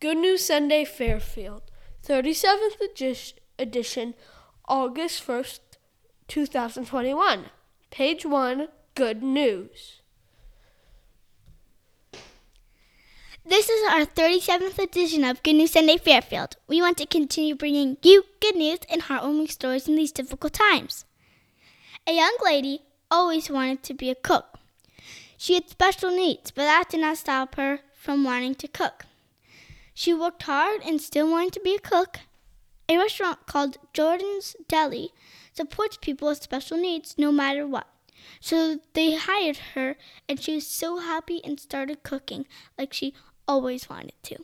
Good News Sunday Fairfield, 37th edition, August 1st, 2021. Page 1 Good News. This is our 37th edition of Good News Sunday Fairfield. We want to continue bringing you good news and heartwarming stories in these difficult times. A young lady always wanted to be a cook. She had special needs, but that did not stop her from wanting to cook. She worked hard and still wanted to be a cook. A restaurant called Jordan's Deli supports people with special needs no matter what. So they hired her, and she was so happy and started cooking like she always wanted to.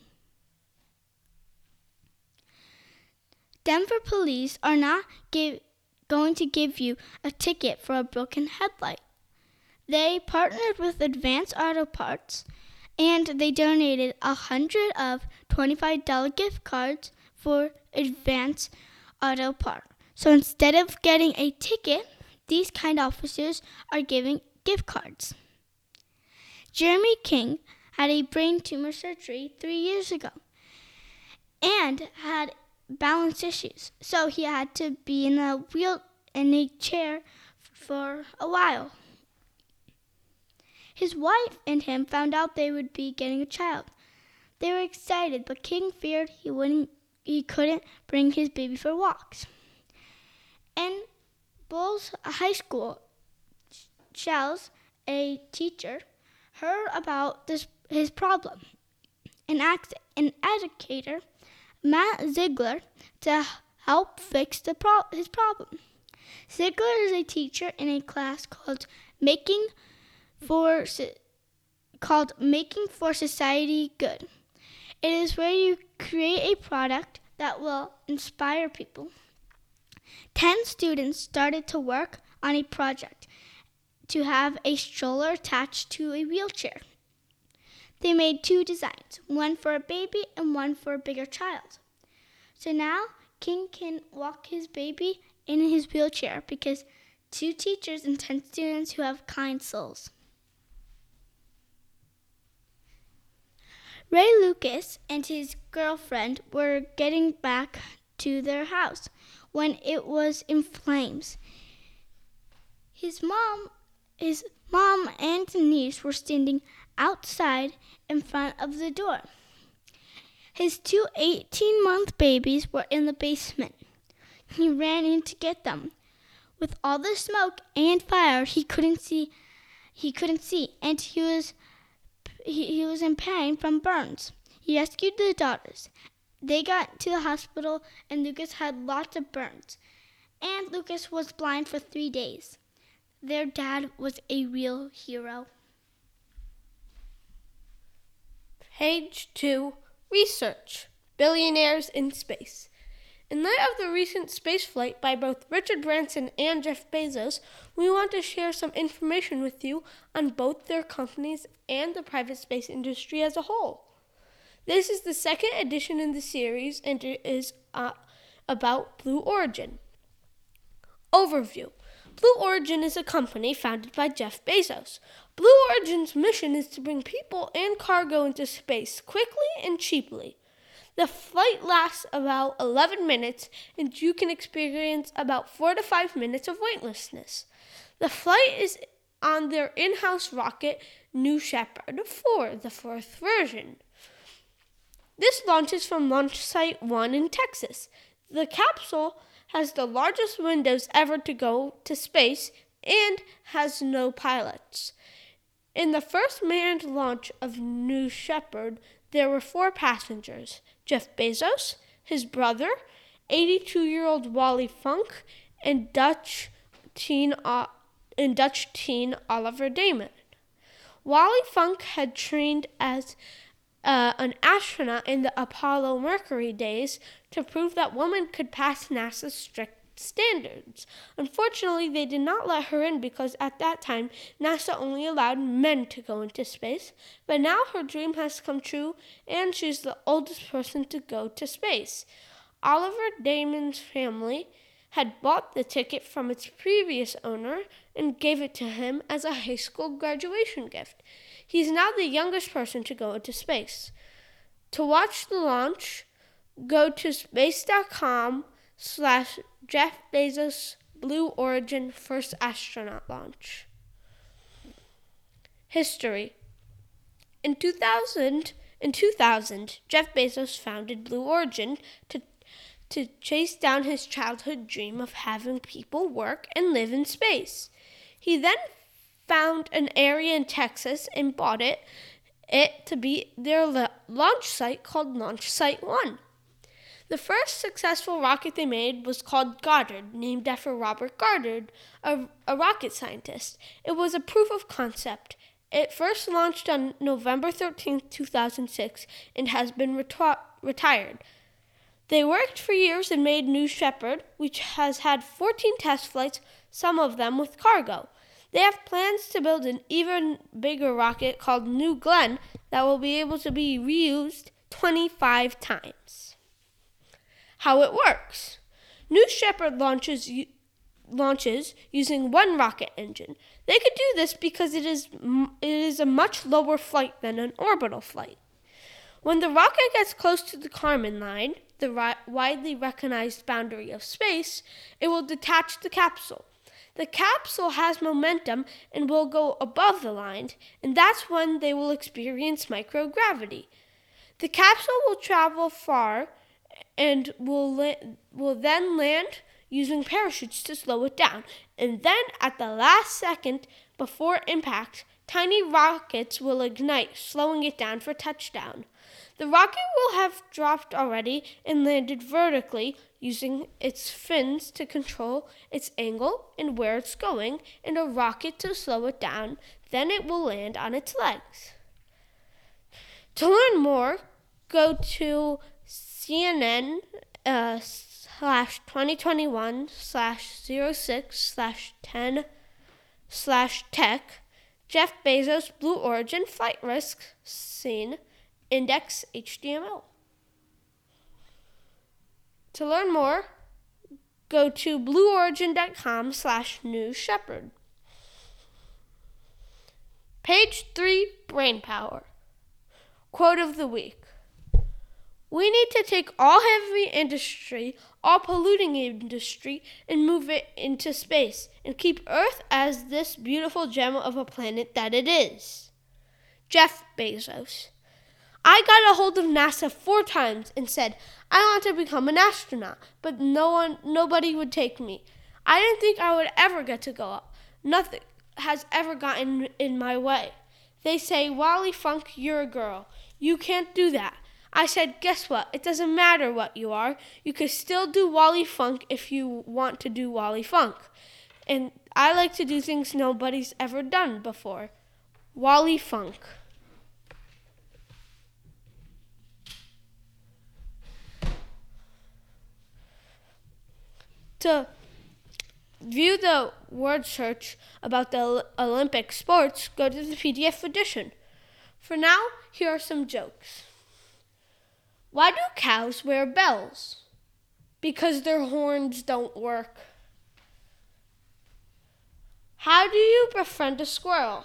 Denver police are not give, going to give you a ticket for a broken headlight. They partnered with Advance Auto Parts and they donated a hundred of $25 gift cards for Advance Auto Park. So instead of getting a ticket, these kind officers are giving gift cards. Jeremy King had a brain tumor surgery three years ago and had balance issues, so he had to be in a wheel in a chair for a while. His wife and him found out they would be getting a child. They were excited, but King feared he wouldn't he couldn't bring his baby for walks. In Bulls High School, Shells, a teacher, heard about this his problem and asked an educator, Matt Ziegler, to help fix the pro- his problem. Ziegler is a teacher in a class called Making for called Making for Society Good. It is where you create a product that will inspire people. 10 students started to work on a project to have a stroller attached to a wheelchair. They made two designs, one for a baby and one for a bigger child. So now King can walk his baby in his wheelchair because two teachers and 10 students who have kind souls. Ray Lucas and his girlfriend were getting back to their house when it was in flames. His mom, his mom and niece were standing outside in front of the door. His two 18-month babies were in the basement. He ran in to get them. With all the smoke and fire, he couldn't see he couldn't see and he was he, he was in pain from burns. He rescued the daughters. They got to the hospital, and Lucas had lots of burns. And Lucas was blind for three days. Their dad was a real hero. Page 2 Research Billionaires in Space. In light of the recent spaceflight by both Richard Branson and Jeff Bezos, we want to share some information with you on both their companies and the private space industry as a whole. This is the second edition in the series and it is uh, about Blue Origin. Overview Blue Origin is a company founded by Jeff Bezos. Blue Origin's mission is to bring people and cargo into space quickly and cheaply. The flight lasts about 11 minutes, and you can experience about 4 to 5 minutes of weightlessness. The flight is on their in house rocket, New Shepard 4, the fourth version. This launches from Launch Site 1 in Texas. The capsule has the largest windows ever to go to space and has no pilots. In the first manned launch of New Shepard, there were four passengers Jeff Bezos, his brother, 82 year old Wally Funk, and Dutch teen, uh, and Dutch teen Oliver Daemen. Wally Funk had trained as uh, an astronaut in the Apollo Mercury days to prove that women could pass NASA's strict standards. Unfortunately, they did not let her in because at that time NASA only allowed men to go into space. But now her dream has come true and she's the oldest person to go to space. Oliver Daemen's family had bought the ticket from its previous owner and gave it to him as a high school graduation gift. He's now the youngest person to go into space. To watch the launch, go to space.com slash Jeff Bezos Blue Origin first astronaut launch. History In 2000, in 2000, Jeff Bezos founded Blue Origin to to chase down his childhood dream of having people work and live in space. He then found an area in Texas and bought it it to be their launch site called Launch Site 1. The first successful rocket they made was called Goddard, named after Robert Goddard, a, a rocket scientist. It was a proof of concept. It first launched on November 13, 2006, and has been reti- retired. They worked for years and made New Shepard, which has had 14 test flights, some of them with cargo. They have plans to build an even bigger rocket called New Glenn that will be able to be reused 25 times. How it works New Shepard launches, launches using one rocket engine. They could do this because it is, it is a much lower flight than an orbital flight. When the rocket gets close to the Kármán line, the ri- widely recognized boundary of space, it will detach the capsule. The capsule has momentum and will go above the line, and that's when they will experience microgravity. The capsule will travel far and will, la- will then land using parachutes to slow it down. And then at the last second before impact, tiny rockets will ignite, slowing it down for touchdown. The rocket will have dropped already and landed vertically using its fins to control its angle and where it's going, and a rocket to slow it down. Then it will land on its legs. To learn more, go to CNN uh, slash 2021 slash 06 slash 10 slash tech Jeff Bezos Blue Origin flight risk scene index HTML. To learn more, go to blueorigin.com slash new shepard. Page 3 Brain Power. Quote of the week. We need to take all heavy industry, all polluting industry, and move it into space and keep Earth as this beautiful gem of a planet that it is. Jeff Bezos. I got a hold of NASA four times and said, I want to become an astronaut, but no one nobody would take me. I didn't think I would ever get to go up. Nothing has ever gotten in my way. They say, Wally Funk, you're a girl. You can't do that. I said, Guess what? It doesn't matter what you are. You can still do Wally Funk if you want to do Wally Funk. And I like to do things nobody's ever done before. Wally Funk. To view the word search about the Olympic sports, go to the PDF edition. For now, here are some jokes. Why do cows wear bells? Because their horns don't work. How do you befriend a squirrel?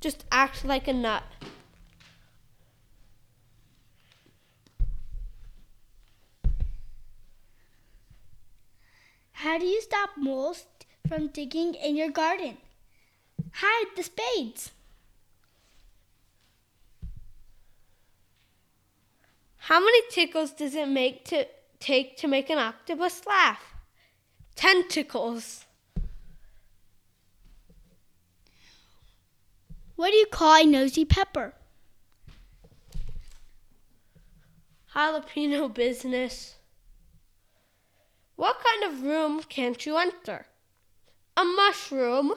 Just act like a nut. How do you stop moles from digging in your garden? Hide the spades. How many tickles does it make to take to make an octopus laugh? Tentacles. What do you call a nosy pepper? Jalapeno business. What kind of room can't you enter? A mushroom.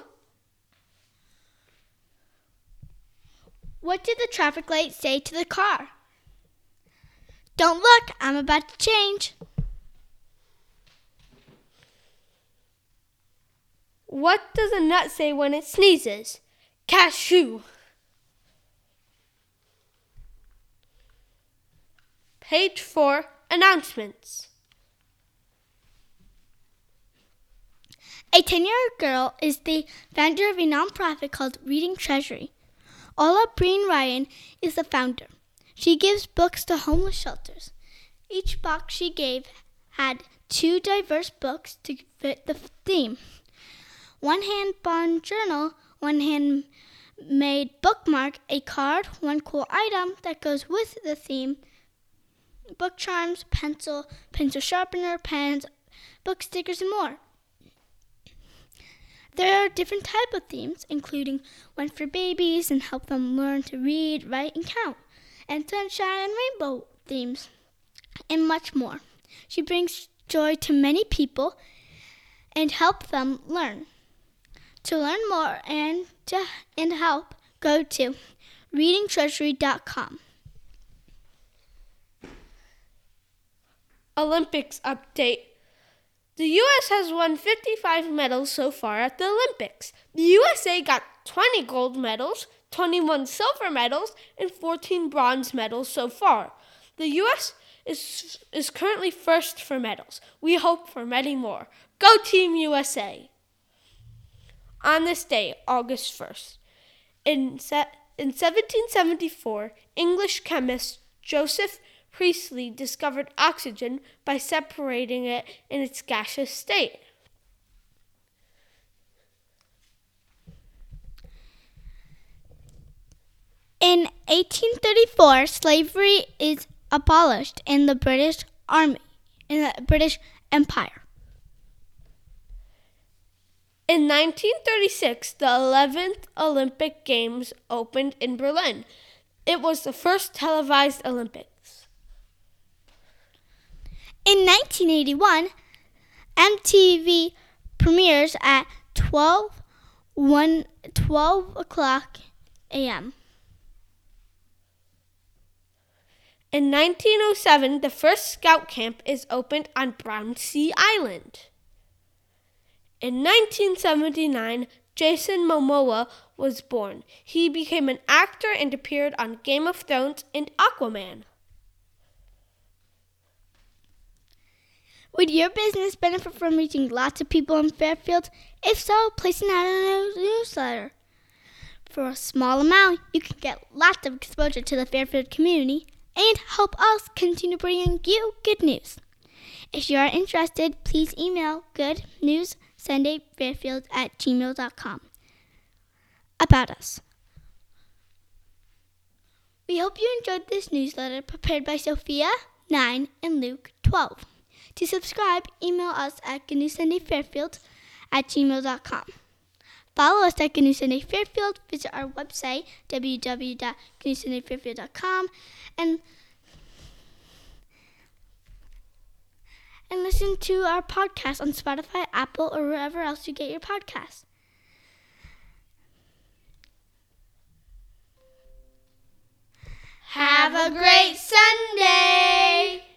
What did the traffic light say to the car? Don't look, I'm about to change. What does a nut say when it sneezes? Cashew. Page 4 Announcements. A 10 year old girl is the founder of a nonprofit called Reading Treasury. Ola Breen Ryan is the founder. She gives books to homeless shelters. Each box she gave had two diverse books to fit the theme. One hand-bound journal, one hand-made bookmark, a card, one cool item that goes with the theme, book charms, pencil, pencil sharpener, pens, book stickers, and more. There are different type of themes, including one for babies and help them learn to read, write, and count, and sunshine and rainbow themes, and much more. She brings joy to many people and help them learn. To learn more and to and help, go to readingtreasury.com. Olympics update. The U.S. has won 55 medals so far at the Olympics. The USA got 20 gold medals, 21 silver medals, and 14 bronze medals so far. The U.S. is, is currently first for medals. We hope for many more. Go Team USA! On this day, August 1st, in, in 1774, English chemist Joseph Priestley discovered oxygen by separating it in its gaseous state. In 1834, slavery is abolished in the British Army, in the British Empire. In 1936, the 11th Olympic Games opened in Berlin. It was the first televised Olympics. In 1981, MTV premieres at 12, 1, 12 o'clock a.m. In 1907, the first scout camp is opened on Brownsea Island. In 1979, Jason Momoa was born. He became an actor and appeared on Game of Thrones and Aquaman. Would your business benefit from reaching lots of people in Fairfield? If so, place an ad in a newsletter. For a small amount, you can get lots of exposure to the Fairfield community and help us continue bringing you good news. If you are interested, please email goodnewssundayfairfield at gmail.com about us. We hope you enjoyed this newsletter prepared by Sophia, 9, and Luke, 12. To subscribe, email us at goodnewssundayfairfield at gmail.com. Follow us at Good Fairfield. Visit our website, www.goodnewssundayfairfield.com, and and listen to our podcast on Spotify, Apple, or wherever else you get your podcasts. Have a great Sunday!